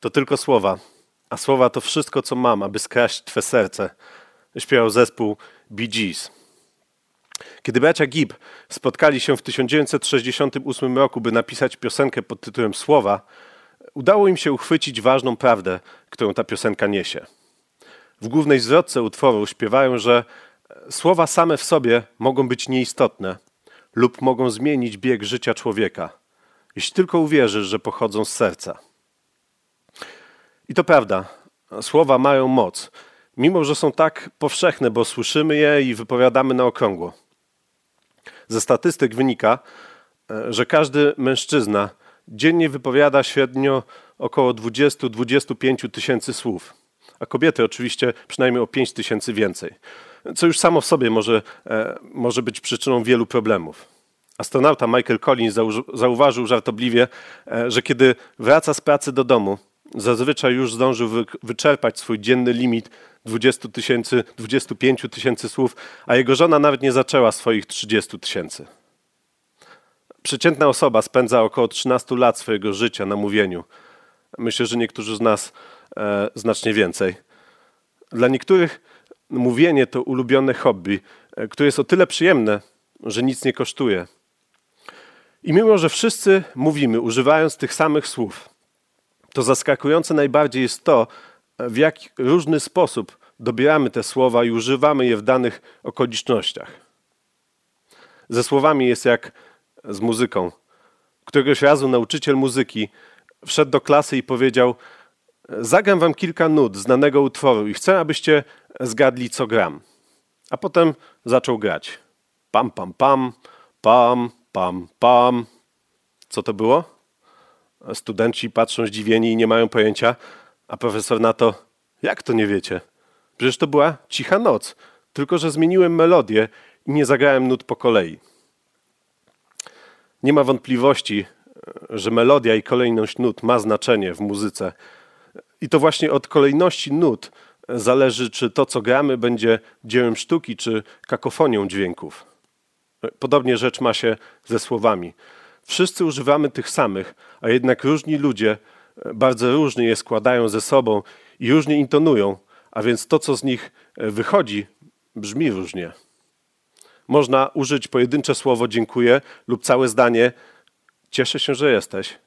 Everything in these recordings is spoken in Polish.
To tylko słowa, a słowa to wszystko, co mam, aby skraść Twe serce, śpiewał zespół Bee Gees. Kiedy bracia Gibb spotkali się w 1968 roku, by napisać piosenkę pod tytułem Słowa, udało im się uchwycić ważną prawdę, którą ta piosenka niesie. W głównej zwrotce utworu śpiewają, że słowa same w sobie mogą być nieistotne lub mogą zmienić bieg życia człowieka, jeśli tylko uwierzysz, że pochodzą z serca. I to prawda, słowa mają moc, mimo że są tak powszechne, bo słyszymy je i wypowiadamy na okrągło. Ze statystyk wynika, e, że każdy mężczyzna dziennie wypowiada średnio około 20-25 tysięcy słów, a kobiety oczywiście przynajmniej o 5 tysięcy więcej, co już samo w sobie może, e, może być przyczyną wielu problemów. Astronauta Michael Collins zauważył żartobliwie, e, że kiedy wraca z pracy do domu, zazwyczaj już zdążył wyczerpać swój dzienny limit 20 tysięcy, 25 tysięcy słów, a jego żona nawet nie zaczęła swoich 30 tysięcy. Przeciętna osoba spędza około 13 lat swojego życia na mówieniu. Myślę, że niektórzy z nas e, znacznie więcej. Dla niektórych mówienie to ulubione hobby, e, które jest o tyle przyjemne, że nic nie kosztuje. I mimo, że wszyscy mówimy, używając tych samych słów, to zaskakujące najbardziej jest to, w jak różny sposób dobieramy te słowa i używamy je w danych okolicznościach. Ze słowami jest jak z muzyką. Któregoś razu nauczyciel muzyki wszedł do klasy i powiedział: Zagram wam kilka nut znanego utworu i chcę, abyście zgadli, co gram. A potem zaczął grać. Pam, pam, pam, pam, pam, pam. Co to było? Studenci patrzą zdziwieni i nie mają pojęcia, a profesor na to, jak to nie wiecie? Przecież to była cicha noc, tylko że zmieniłem melodię i nie zagrałem nut po kolei. Nie ma wątpliwości, że melodia i kolejność nut ma znaczenie w muzyce. I to właśnie od kolejności nut zależy, czy to, co gramy, będzie dziełem sztuki, czy kakofonią dźwięków. Podobnie rzecz ma się ze słowami. Wszyscy używamy tych samych, a jednak różni ludzie e, bardzo różnie je składają ze sobą i różnie intonują, a więc to, co z nich e, wychodzi, brzmi różnie. Można użyć pojedyncze słowo dziękuję lub całe zdanie cieszę się, że jesteś.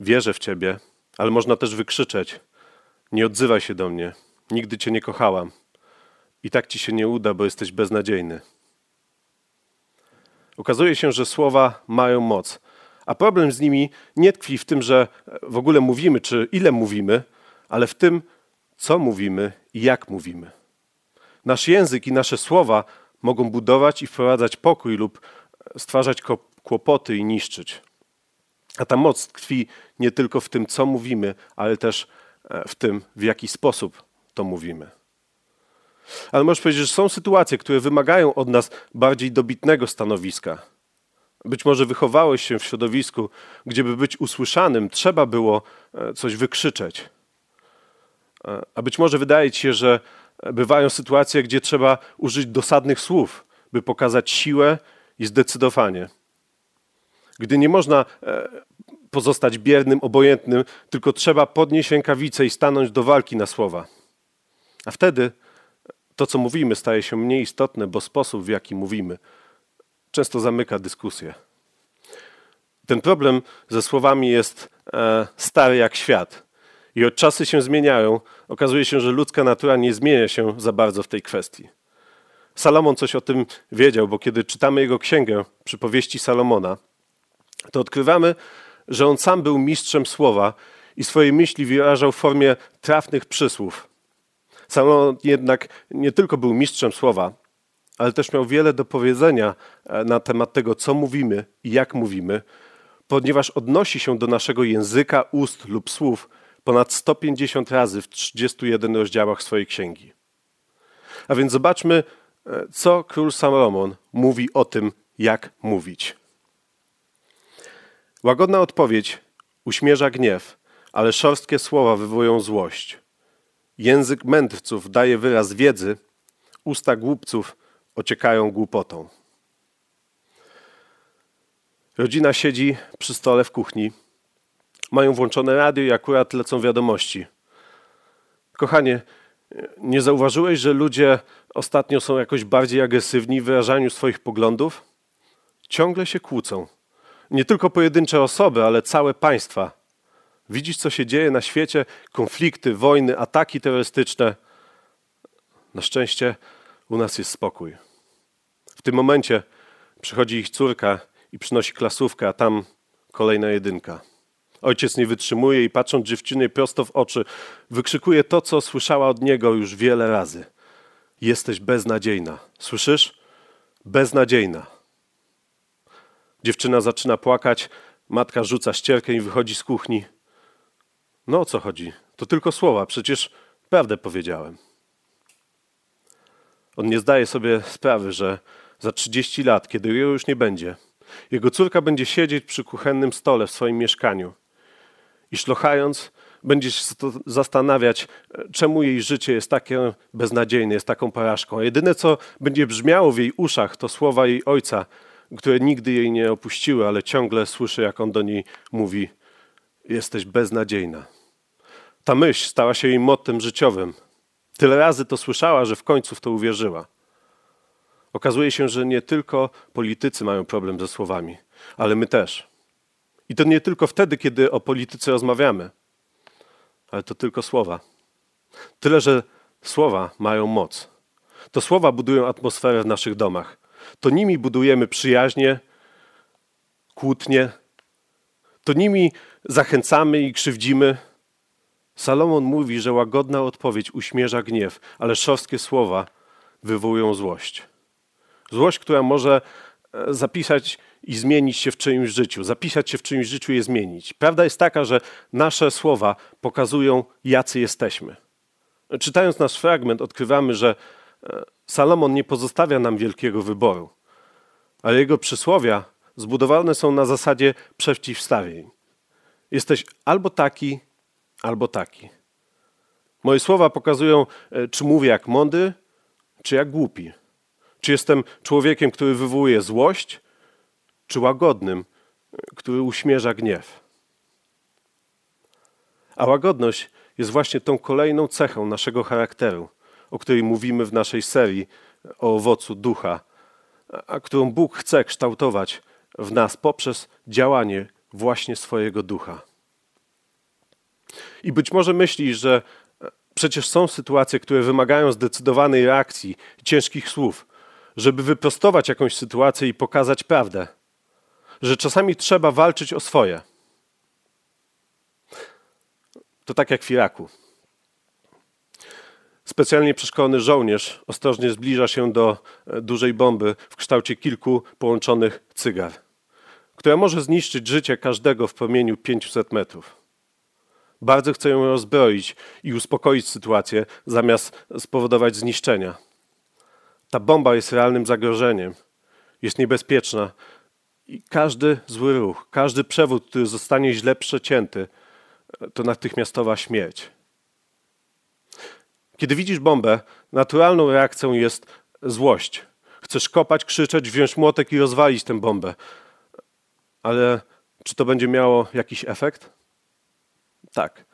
Wierzę w ciebie, ale można też wykrzyczeć nie odzywaj się do mnie, nigdy cię nie kochałam. I tak ci się nie uda, bo jesteś beznadziejny. Okazuje się, że słowa mają moc. A problem z nimi nie tkwi w tym, że w ogóle mówimy, czy ile mówimy, ale w tym, co mówimy i jak mówimy. Nasz język i nasze słowa mogą budować i wprowadzać pokój lub stwarzać kłopoty i niszczyć. A ta moc tkwi nie tylko w tym, co mówimy, ale też e, w tym, w jaki sposób to mówimy. Ale możesz powiedzieć, że są sytuacje, które wymagają od nas bardziej dobitnego stanowiska. Być może wychowałeś się w środowisku, gdzie by być usłyszanym, trzeba było e, coś wykrzyczeć. E, a być może wydaje ci się, że bywają sytuacje, gdzie trzeba użyć dosadnych słów, by pokazać siłę i zdecydowanie. Gdy nie można e, pozostać biernym, obojętnym, tylko trzeba podnieść rękawice i stanąć do walki na słowa. A wtedy to, co mówimy, staje się mniej istotne, bo sposób, w jaki mówimy, często zamyka dyskusję. Ten problem ze słowami jest e, stary jak świat. I od czasy się zmieniają. Okazuje się, że ludzka natura nie zmienia się za bardzo w tej kwestii. Salomon coś o tym wiedział, bo kiedy czytamy jego księgę przypowieści Salomona, to odkrywamy, że on sam był mistrzem słowa i swoje myśli wyrażał w formie trafnych przysłów. Salomon jednak nie tylko był mistrzem słowa, ale też miał wiele do powiedzenia e, na temat tego, co mówimy i jak mówimy, ponieważ odnosi się do naszego języka, ust lub słów ponad 150 razy w 31 rozdziałach swojej księgi. A więc zobaczmy, e, co król Salomon mówi o tym, jak mówić. Łagodna odpowiedź uśmierza gniew, ale szorstkie słowa wywołują złość. Język mędrców daje wyraz wiedzy, usta głupców ociekają głupotą. Rodzina siedzi przy stole w kuchni. Mają włączone radio i akurat lecą wiadomości. Kochanie, nie zauważyłeś, że ludzie ostatnio są jakoś bardziej agresywni w wyrażaniu swoich poglądów? Ciągle się kłócą. Nie tylko pojedyncze osoby, ale całe państwa. Widzisz, co się dzieje na świecie? Konflikty, wojny, ataki terrorystyczne. Na szczęście u nas jest spokój. W tym momencie przychodzi ich córka i przynosi klasówkę, a tam kolejna jedynka. Ojciec nie wytrzymuje i patrząc dziewczynie prosto w oczy, wykrzykuje to, co słyszała od niego już wiele razy. Jesteś beznadziejna. Słyszysz? Beznadziejna. Dziewczyna zaczyna płakać, matka rzuca ścierkę i wychodzi z kuchni. No o co chodzi? To tylko słowa, przecież prawdę powiedziałem. On nie zdaje sobie sprawy, że za 30 lat, kiedy jego już nie będzie, jego córka będzie siedzieć przy kuchennym stole w swoim mieszkaniu i szlochając, będzie się zastanawiać, czemu jej życie jest takie beznadziejne, jest taką porażką. A jedyne, co będzie brzmiało w jej uszach, to słowa jej ojca, które nigdy jej nie opuściły, ale ciągle słyszy, jak on do niej mówi: Jesteś beznadziejna. Ta myśl stała się jej mottem życiowym. Tyle razy to słyszała, że w końcu w to uwierzyła. Okazuje się, że nie tylko politycy mają problem ze słowami, ale my też. I to nie tylko wtedy, kiedy o polityce rozmawiamy, ale to tylko słowa. Tyle, że słowa mają moc. To słowa budują atmosferę w naszych domach. To nimi budujemy przyjaźnie, kłótnie. To nimi zachęcamy i krzywdzimy. Salomon mówi, że łagodna odpowiedź uśmierza gniew, ale szorstkie słowa wywołują złość. Złość, która może e, zapisać i zmienić się w czyimś życiu, zapisać się w czyimś życiu i je zmienić. Prawda jest taka, że nasze słowa pokazują, jacy jesteśmy. Czytając nasz fragment, odkrywamy, że e, Salomon nie pozostawia nam wielkiego wyboru, ale jego przysłowia zbudowane są na zasadzie przeciwstawień. Jesteś albo taki, albo taki. Moje słowa pokazują, e, czy mówię jak mądry, czy jak głupi. Czy jestem człowiekiem, który wywołuje złość, czy łagodnym, który uśmierza gniew? A łagodność jest właśnie tą kolejną cechą naszego charakteru, o której mówimy w naszej serii o owocu ducha, a którą Bóg chce kształtować w nas poprzez działanie właśnie swojego ducha. I być może myślisz, że przecież są sytuacje, które wymagają zdecydowanej reakcji ciężkich słów, żeby wyprostować jakąś sytuację i pokazać prawdę, że czasami trzeba walczyć o swoje. To tak jak w Iraku. Specjalnie przeszkolony żołnierz ostrożnie zbliża się do e, dużej bomby w kształcie kilku połączonych cygar, która może zniszczyć życie każdego w promieniu 500 metrów. Bardzo chce ją rozbroić i uspokoić sytuację, zamiast spowodować zniszczenia. Ta bomba jest realnym zagrożeniem, jest niebezpieczna i każdy zły ruch, każdy przewód, który zostanie źle przecięty, to natychmiastowa śmierć. Kiedy widzisz bombę, naturalną reakcją jest złość. Chcesz kopać, krzyczeć, wziąć młotek i rozwalić tę bombę. Ale czy to będzie miało jakiś efekt? Tak.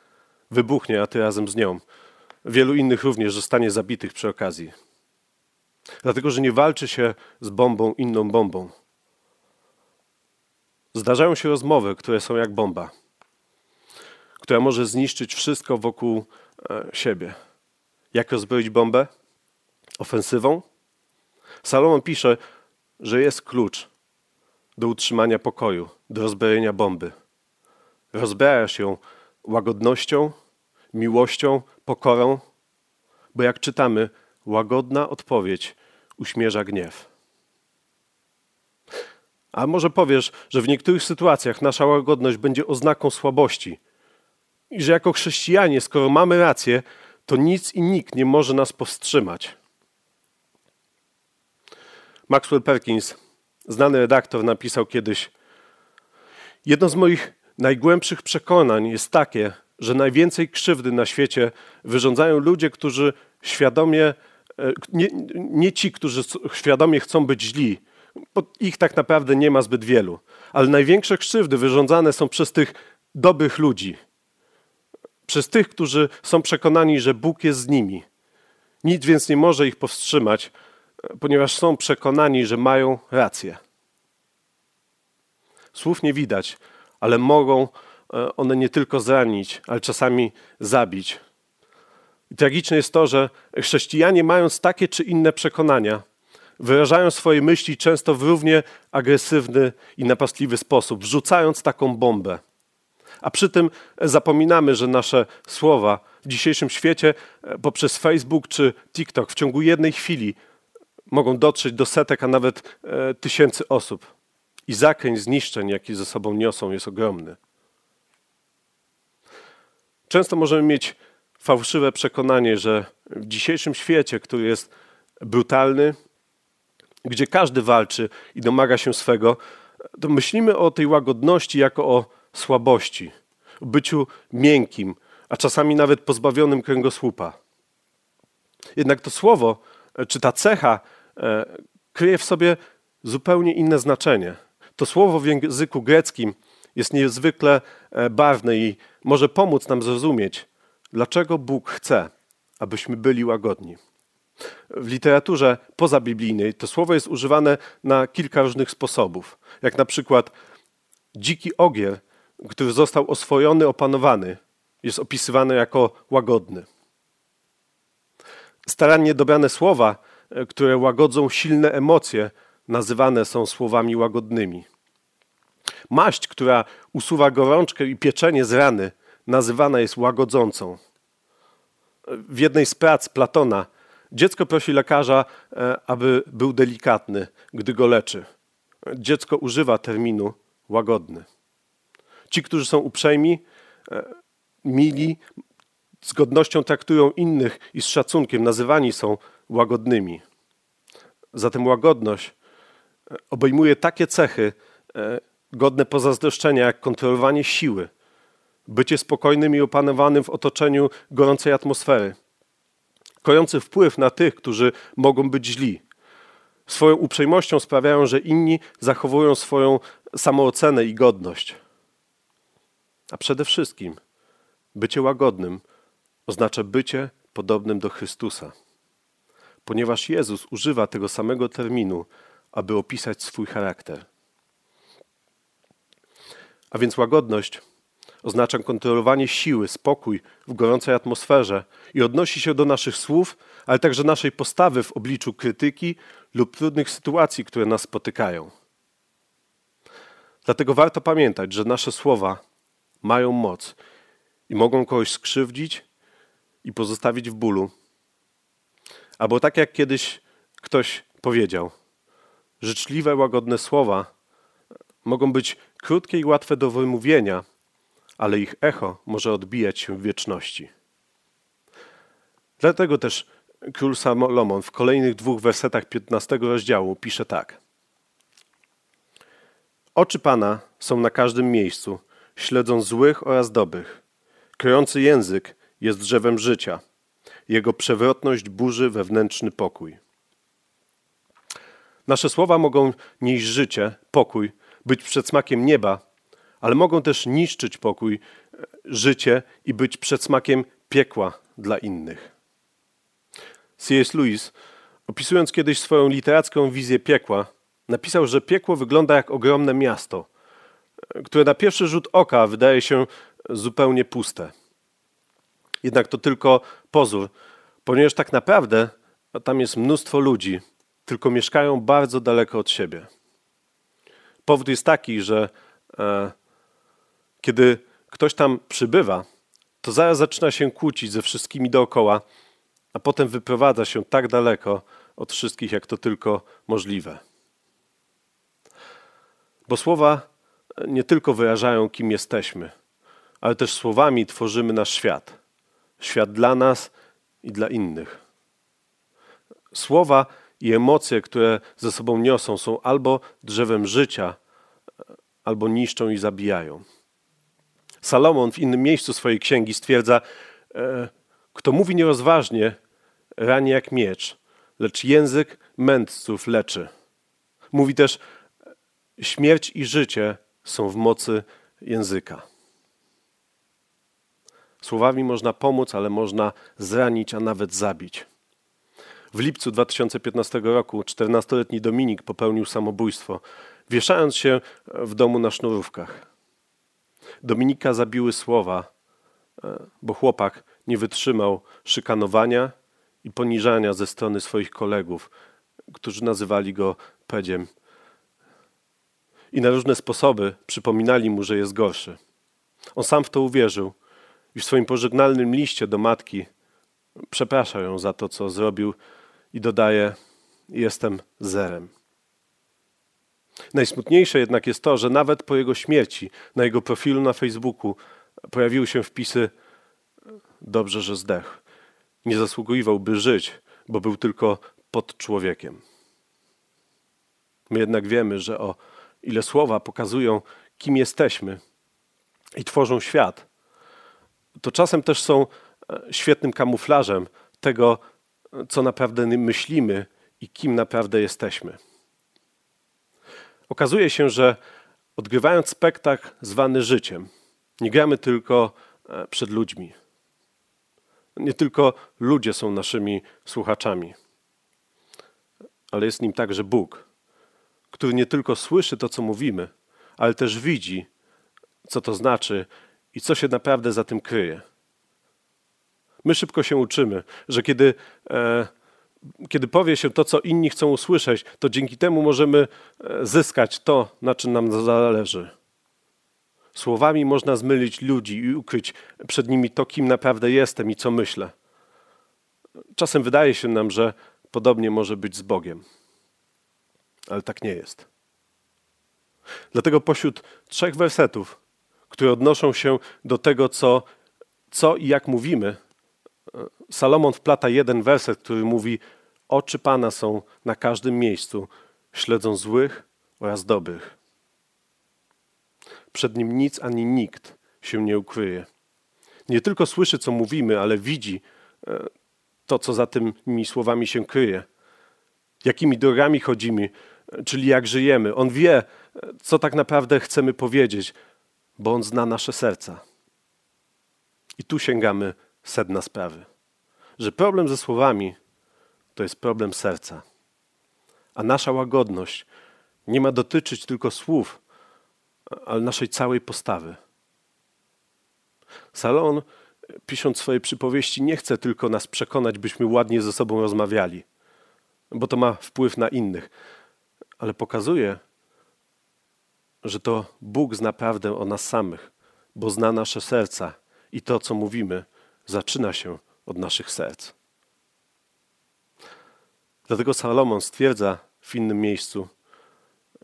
Wybuchnie, a ty razem z nią. Wielu innych również zostanie zabitych przy okazji. Dlatego, że nie walczy się z bombą inną bombą. Zdarzają się rozmowy, które są jak bomba, która może zniszczyć wszystko wokół e, siebie. Jak rozbroić bombę? Ofensywą? Salomon pisze, że jest klucz do utrzymania pokoju, do rozbrojenia bomby. Rozbrajasz ją łagodnością, miłością, pokorą, bo jak czytamy, łagodna odpowiedź uśmierza gniew. A może powiesz, że w niektórych sytuacjach nasza łagodność będzie oznaką słabości i że jako chrześcijanie, skoro mamy rację, to nic i nikt nie może nas powstrzymać. Maxwell Perkins, znany redaktor, napisał kiedyś: Jedno z moich najgłębszych przekonań jest takie, że najwięcej krzywdy na świecie wyrządzają ludzie, którzy świadomie, e, nie, nie ci, którzy świadomie chcą być źli, bo ich tak naprawdę nie ma zbyt wielu, ale największe krzywdy wyrządzane są przez tych dobrych ludzi, przez tych, którzy są przekonani, że Bóg jest z nimi. Nic więc nie może ich powstrzymać, ponieważ są przekonani, że mają rację. Słów nie widać, ale mogą e, one nie tylko zranić, ale czasami zabić. I tragiczne jest to, że chrześcijanie, mając takie czy inne przekonania, wyrażają swoje myśli często w równie agresywny i napastliwy sposób, wrzucając taką bombę. A przy tym zapominamy, że nasze słowa w dzisiejszym świecie e, poprzez Facebook czy TikTok w ciągu jednej chwili mogą dotrzeć do setek, a nawet e, tysięcy osób. I zakręt zniszczeń, jaki ze sobą niosą, jest ogromny. Często możemy mieć fałszywe przekonanie, że w dzisiejszym świecie, który jest brutalny, gdzie każdy walczy i domaga się swego, to myślimy o tej łagodności jako o słabości, o byciu miękkim, a czasami nawet pozbawionym kręgosłupa. Jednak to słowo, czy ta cecha e, kryje w sobie zupełnie inne znaczenie. To słowo w języku greckim jest niezwykle e, barwne i może pomóc nam zrozumieć, dlaczego Bóg chce, abyśmy byli łagodni. W literaturze pozabiblijnej to słowo jest używane na kilka różnych sposobów. Jak na przykład dziki ogier, który został oswojony, opanowany, jest opisywany jako łagodny. Starannie dobrane słowa, e, które łagodzą silne emocje, nazywane są słowami łagodnymi. Maść, która usuwa gorączkę i pieczenie z rany, nazywana jest łagodzącą. W jednej z prac Platona dziecko prosi lekarza, e, aby był delikatny, gdy go leczy. Dziecko używa terminu łagodny. Ci, którzy są uprzejmi, e, mili, z godnością traktują innych i z szacunkiem nazywani są łagodnymi. Zatem łagodność obejmuje takie cechy godne pozazdroszczenia, jak kontrolowanie siły, bycie spokojnym i opanowanym w otoczeniu gorącej atmosfery, kojący wpływ na tych, którzy mogą być źli. Swoją uprzejmością sprawiają, że inni zachowują swoją samoocenę i godność. A przede wszystkim bycie łagodnym oznacza bycie podobnym do Chrystusa, ponieważ Jezus używa tego samego terminu, aby opisać swój charakter. A więc łagodność oznacza kontrolowanie siły, spokój w gorącej atmosferze i odnosi się do naszych słów, ale także naszej postawy w obliczu krytyki lub trudnych sytuacji, które nas spotykają. Dlatego warto pamiętać, że nasze słowa mają moc i mogą kogoś skrzywdzić i pozostawić w bólu. Albo tak jak kiedyś ktoś powiedział, życzliwe, łagodne słowa mogą być krótkie i łatwe do wymówienia, ale ich echo może odbijać się w wieczności. Dlatego też król Salomon w kolejnych dwóch wersetach 15 rozdziału pisze tak. Oczy Pana są na każdym miejscu, śledzą złych oraz dobrych. Kryjący język jest drzewem życia. Jego przewrotność burzy wewnętrzny pokój. Nasze słowa mogą nieść życie, pokój, być przedsmakiem nieba, ale mogą też niszczyć pokój, e, życie i być przedsmakiem piekła dla innych. C.S. Lewis, opisując kiedyś swoją literacką wizję piekła, napisał, że piekło wygląda jak ogromne miasto, e, które na pierwszy rzut oka wydaje się zupełnie puste. Jednak to tylko pozór, ponieważ tak naprawdę tam jest mnóstwo ludzi, tylko mieszkają bardzo daleko od siebie. Powód jest taki, że e, kiedy ktoś tam przybywa, to zaraz zaczyna się kłócić ze wszystkimi dookoła, a potem wyprowadza się tak daleko, od wszystkich, jak to tylko możliwe. Bo słowa nie tylko wyrażają, kim jesteśmy, ale też słowami tworzymy nasz świat. Świat dla nas i dla innych. Słowa i emocje, które ze sobą niosą, są albo drzewem życia, albo niszczą i zabijają. Salomon w innym miejscu swojej księgi stwierdza: e, Kto mówi nierozważnie, rani jak miecz, lecz język mędrców leczy. Mówi też: Śmierć i życie są w mocy języka. Słowami można pomóc, ale można zranić, a nawet zabić. W lipcu 2015 roku 14-letni Dominik popełnił samobójstwo, wieszając się w domu na sznurówkach. Dominika zabiły słowa, e, bo chłopak nie wytrzymał szykanowania i poniżania ze strony swoich kolegów, którzy nazywali go pedziem. I na różne sposoby przypominali mu, że jest gorszy. On sam w to uwierzył i w swoim pożegnalnym liście do matki przeprasza ją za to, co zrobił i dodaje: Jestem zerem. Najsmutniejsze jednak jest to, że nawet po jego śmierci na jego profilu na Facebooku pojawiły się wpisy: Dobrze, że zdechł. Nie zasługiwałby żyć, bo był tylko pod człowiekiem. My jednak wiemy, że o ile słowa pokazują, kim jesteśmy i tworzą świat, to czasem też są e, świetnym kamuflażem tego, co naprawdę myślimy i kim naprawdę jesteśmy. Okazuje się, że odgrywając spektakl zwany życiem, nie gramy tylko e, przed ludźmi. Nie tylko ludzie są naszymi słuchaczami, ale jest nim także Bóg, który nie tylko słyszy to, co mówimy, ale też widzi, co to znaczy i co się naprawdę za tym kryje. My szybko się uczymy, że kiedy, e, kiedy powie się to, co inni chcą usłyszeć, to dzięki temu możemy e, zyskać to, na czym nam zależy. Słowami można zmylić ludzi i ukryć przed nimi to, kim naprawdę jestem i co myślę. Czasem wydaje się nam, że podobnie może być z Bogiem, ale tak nie jest. Dlatego pośród trzech wersetów, które odnoszą się do tego, co, co i jak mówimy, Salomon wplata jeden werset, który mówi: Oczy Pana są na każdym miejscu, śledzą złych oraz dobrych. Przed nim nic ani nikt się nie ukryje. Nie tylko słyszy, co mówimy, ale widzi e, to, co za tymi słowami się kryje. Jakimi drogami chodzimy, czyli jak żyjemy. On wie, co tak naprawdę chcemy powiedzieć, bo on zna nasze serca. I tu sięgamy sedna sprawy. Że problem ze słowami to jest problem serca. A nasza łagodność nie ma dotyczyć tylko słów, ale naszej całej postawy. Salon, pisząc swoje przypowieści, nie chce tylko nas przekonać, byśmy ładnie ze sobą rozmawiali, bo to ma wpływ na innych, ale pokazuje, że to Bóg zna prawdę o nas samych, bo zna nasze serca i to, co mówimy, zaczyna się od naszych serc. Dlatego Salomon stwierdza w innym miejscu,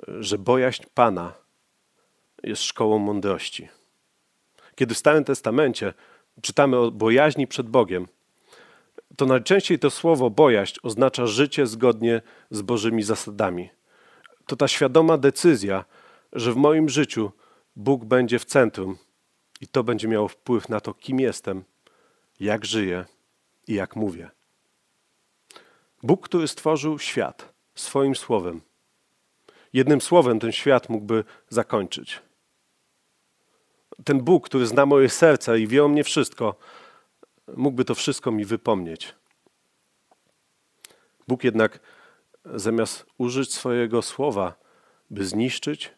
że bojaźń Pana jest szkołą mądrości. Kiedy w Starym Testamencie czytamy o bojaźni przed Bogiem, to najczęściej to słowo bojaźń oznacza życie zgodnie z Bożymi zasadami. To ta świadoma decyzja, że w moim życiu Bóg będzie w centrum i to będzie miało wpływ na to, kim jestem jak żyję i jak mówię. Bóg, który stworzył świat swoim słowem, jednym słowem ten świat mógłby zakończyć. Ten Bóg, który zna moje serce i wie o mnie wszystko, mógłby to wszystko mi wypomnieć. Bóg jednak zamiast użyć swojego słowa, by zniszczyć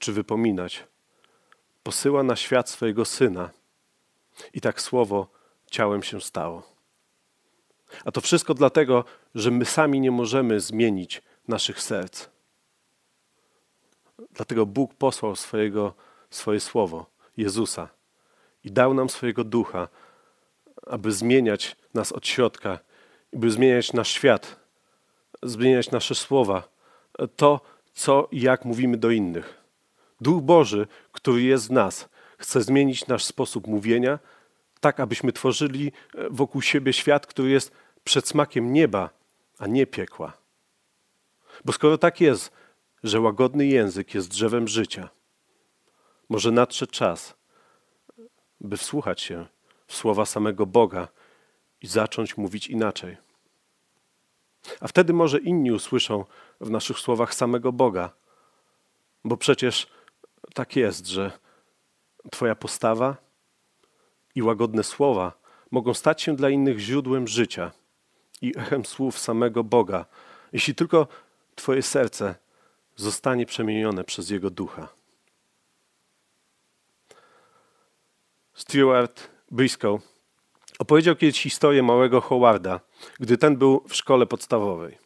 czy wypominać, posyła na świat swojego syna. I tak słowo ciałem się stało. A to wszystko dlatego, że my sami nie możemy zmienić naszych serc. Dlatego Bóg posłał swojego, swoje słowo, Jezusa, i dał nam swojego ducha, aby zmieniać nas od środka, by zmieniać nasz świat, zmieniać nasze słowa, to, co i jak mówimy do innych. Duch Boży, który jest w nas, chce zmienić nasz sposób mówienia, tak abyśmy tworzyli wokół siebie świat, który jest przed smakiem nieba, a nie piekła. Bo skoro tak jest, że łagodny język jest drzewem życia, może nadszedł czas, by wsłuchać się w słowa samego Boga i zacząć mówić inaczej. A wtedy może inni usłyszą w naszych słowach samego Boga, bo przecież tak jest, że Twoja postawa i łagodne słowa mogą stać się dla innych źródłem życia i echem słów samego Boga, jeśli tylko Twoje serce zostanie przemienione przez Jego ducha. Stuart Briscoe opowiedział kiedyś historię małego Howarda, gdy ten był w szkole podstawowej.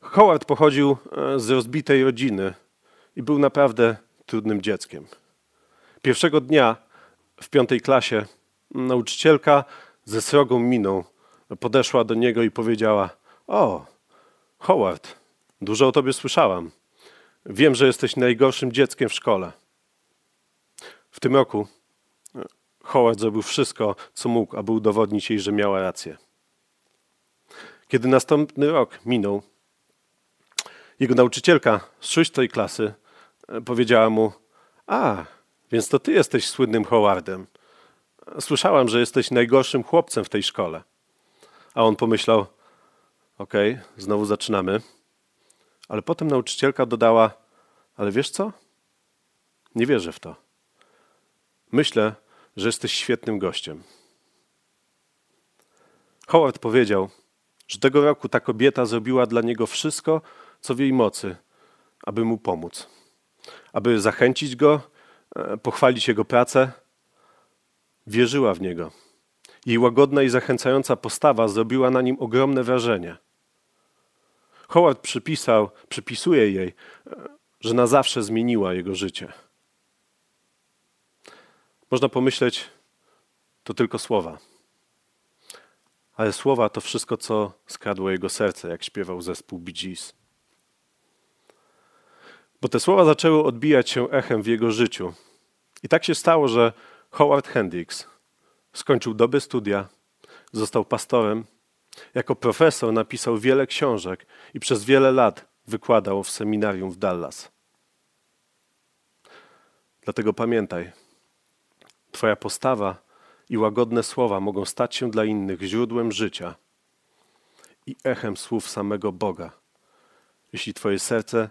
Howard pochodził e, z rozbitej rodziny i był naprawdę trudnym dzieckiem. Pierwszego dnia w piątej klasie nauczycielka ze srogą miną podeszła do niego i powiedziała: O, Howard, dużo o tobie słyszałam. Wiem, że jesteś najgorszym dzieckiem w szkole. W tym roku Howard zrobił wszystko, co mógł, aby udowodnić jej, że miała rację. Kiedy następny rok minął, jego nauczycielka z szóstej klasy e, powiedziała mu: A, więc to ty jesteś słynnym Howardem. Słyszałam, że jesteś najgorszym chłopcem w tej szkole. A on pomyślał: Okej, okay, znowu zaczynamy. Ale potem nauczycielka dodała: Ale wiesz co? Nie wierzę w to. Myślę, że jesteś świetnym gościem. Howard powiedział, że tego roku ta kobieta zrobiła dla niego wszystko, co w jej mocy, aby mu pomóc, aby zachęcić go, pochwalić jego pracę. Wierzyła w niego. Jej łagodna i zachęcająca postawa zrobiła na nim ogromne wrażenie. Howard przypisał, przypisuje jej, e, że na zawsze zmieniła jego życie. Można pomyśleć, to tylko słowa. Ale słowa to wszystko, co skradło jego serce, jak śpiewał zespół Bee Gees. Bo te słowa zaczęły odbijać się echem w jego życiu. I tak się stało, że Howard Hendricks skończył doby studia, został pastorem, jako profesor napisał wiele książek i przez wiele lat wykładał w seminarium w Dallas. Dlatego pamiętaj, Twoja postawa i łagodne słowa mogą stać się dla innych źródłem życia i echem słów samego Boga, jeśli Twoje serce